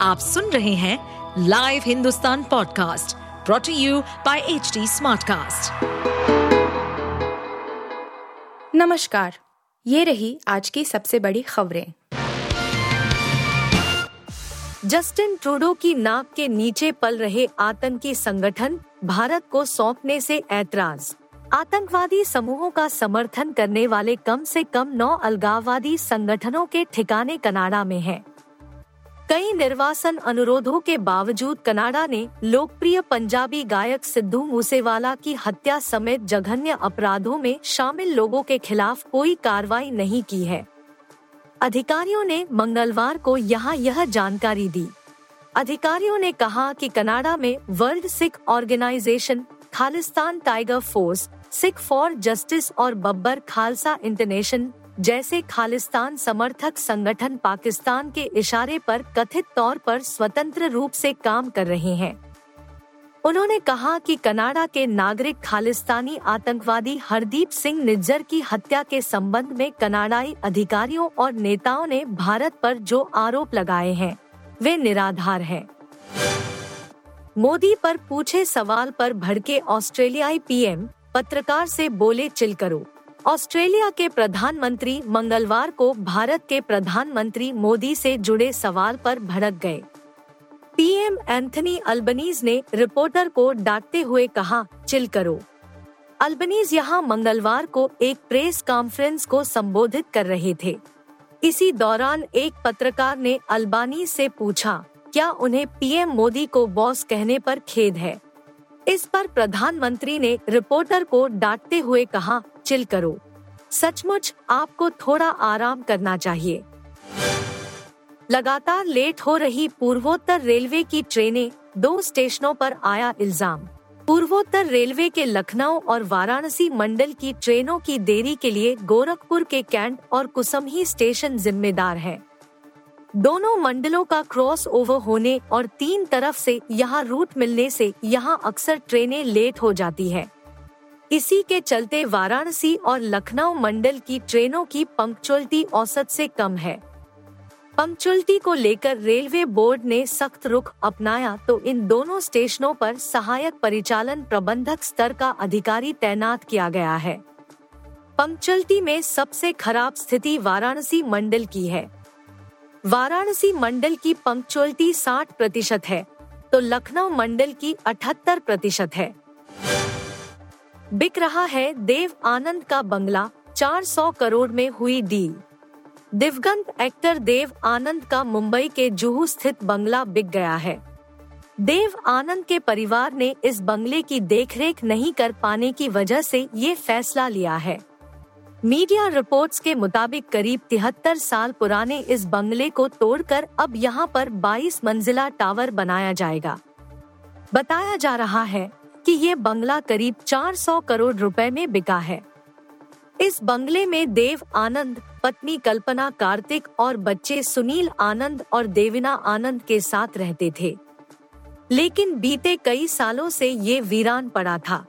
आप सुन रहे हैं live Hindustan podcast brought to you by H smartcast. नमस्कार, ये रही आज की सबसे बड़ी खबरें जस्टिन ट्रूडो की नाक के नीचे पल रहे आतंकी संगठन भारत को सौंपने से ऐतराज आतंकवादी समूहों का समर्थन करने वाले कम से कम नौ अलगाववादी संगठनों के ठिकाने कनाडा में हैं। कई निर्वासन अनुरोधों के बावजूद कनाडा ने लोकप्रिय पंजाबी गायक सिद्धू मूसेवाला की हत्या समेत जघन्य अपराधों में शामिल लोगों के खिलाफ कोई कार्रवाई नहीं की है। अधिकारियों ने मंगलवार को यहाँ यह जानकारी दी। अधिकारियों ने कहा कि कनाडा में World Sikh Organisation, Khalistan Tiger Force, Sikh for Justice और बब्बर खालसा इंटरनेशनल जैसे खालिस्तान समर्थक संगठन पाकिस्तान के इशारे पर कथित तौर पर स्वतंत्र रूप से काम कर रहे हैं उन्होंने कहा कि कनाडा के नागरिक खालिस्तानी आतंकवादी हरदीप सिंह निज्जर की हत्या के संबंध में कनाडाई अधिकारियों और नेताओं ने भारत पर जो आरोप लगाए हैं, वे निराधार हैं। मोदी पर पूछे सवाल पर भड़के ऑस्ट्रेलियाई पीएम, पत्रकार से बोले चिल करो ऑस्ट्रेलिया के प्रधानमंत्री मंगलवार को भारत के प्रधानमंत्री मोदी से जुड़े सवाल पर भड़क गए। पीएम एंथनी अल्बनीज ने रिपोर्टर को डांटते हुए कहा, चिल करो। अल्बनीज यहाँ मंगलवार को एक प्रेस कॉन्फ्रेंस को संबोधित कर रहे थे। इसी दौरान एक पत्रकार ने अल्बानी से पूछा, क्या उन्हें पीएम मोदी को बॉस कहने पर खेद है? इस पर प्रधानमंत्री ने रिपोर्टर को डांटते हुए कहा चिल करो। सचमुच आपको थोड़ा आराम करना चाहिए। लगातार लेट हो रही पूर्वोत्तर रेलवे की ट्रेनें दो स्टेशनों पर आया इल्ज़ाम। पूर्वोत्तर रेलवे के लखनऊ और वाराणसी मंडल की ट्रेनों की देरी के लिए गोरखपुर के कैंट और कुसमही स्टेशन जिम्मेदार है। दोनों मंडलों का क्रॉस ओवर होने और तीन तरफ़ से यहाँ रूट मिलने से यहाँ अक्सर ट्रेनें लेट हो जाती है। इसी के चलते वाराणसी और लखनऊ मंडल की ट्रेनों की पंक्चुअलिटी औसत से कम है। पंक्चुअलिटी को लेकर रेलवे बोर्ड ने सख्त रुख अपनाया तो इन दोनों स्टेशनों पर सहायक परिचालन प्रबंधक स्तर का अधिकारी तैनात किया गया है। पंक्चुअलिटी में सबसे खराब स्थिति वाराणसी मंडल की है। वाराणसी मंडल की पंक्चुअलिटी 60 प्रतिशत है तो लखनऊ मंडल की 78 प्रतिशत है। बिक रहा है देव आनंद का बंगला 400 करोड़ में हुई डील। दिवगंत एक्टर देव आनंद का मुंबई के जुहू स्थित बंगला बिक गया है। देव आनंद के परिवार ने इस बंगले की देखरेख नहीं कर पाने की वजह से ये फैसला लिया है। मीडिया रिपोर्ट्स के मुताबिक करीब तिहत्तर साल पुराने इस बंगले को तोड़कर अब यहाँ पर 22 मंजिला टावर बनाया जाएगा। बताया जा रहा है कि ये बंगला करीब 400 करोड़ रुपए में बिका है। इस बंगले में देव आनंद, पत्नी कल्पना कार्तिक और बच्चे सुनील आनंद और देविना आनंद के साथ रहते थे। लेकिन बीते कई सालों से ये वीरान पड़ा था।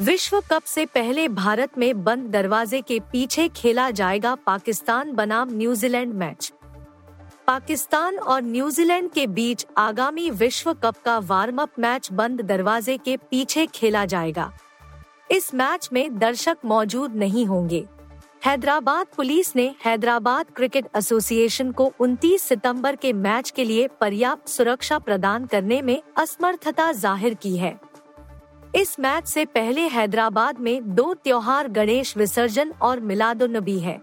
विश्व कप से पहले भारत में बंद दरवाजे के पीछे खेला जाएगा पाकिस्तान बनाम न्यूजीलैंड मैच। पाकिस्तान और न्यूजीलैंड के बीच आगामी विश्व कप का वार्म अप मैच बंद दरवाजे के पीछे खेला जाएगा। इस मैच में दर्शक मौजूद नहीं होंगे। हैदराबाद पुलिस ने हैदराबाद क्रिकेट एसोसिएशन को 29 सितंबर के मैच के लिए पर्याप्त सुरक्षा प्रदान करने में असमर्थता ज़ाहिर की है। इस मैच से पहले हैदराबाद में दो त्योहार गणेश विसर्जन और मिलादुन्नबी है।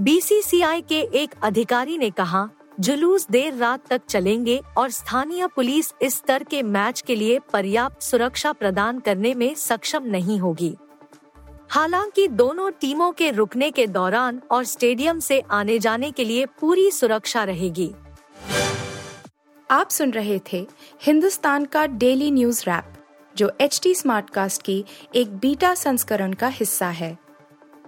बीसीसीआई के एक अधिकारी ने कहा, जुलूस देर रात तक चलेंगे और स्थानीय पुलिस इस स्तर के मैच के लिए पर्याप्त सुरक्षा प्रदान करने में सक्षम नहीं होगी। हालाँकि दोनों टीमों के रुकने के दौरान और स्टेडियम से आने जाने के लिए पूरी सुरक्षा रहेगी। आप सुन रहे थे हिंदुस्तान का डेली न्यूज़ रैप, जो एच टी स्मार्ट कास्ट की एक बीटा संस्करण का हिस्सा है।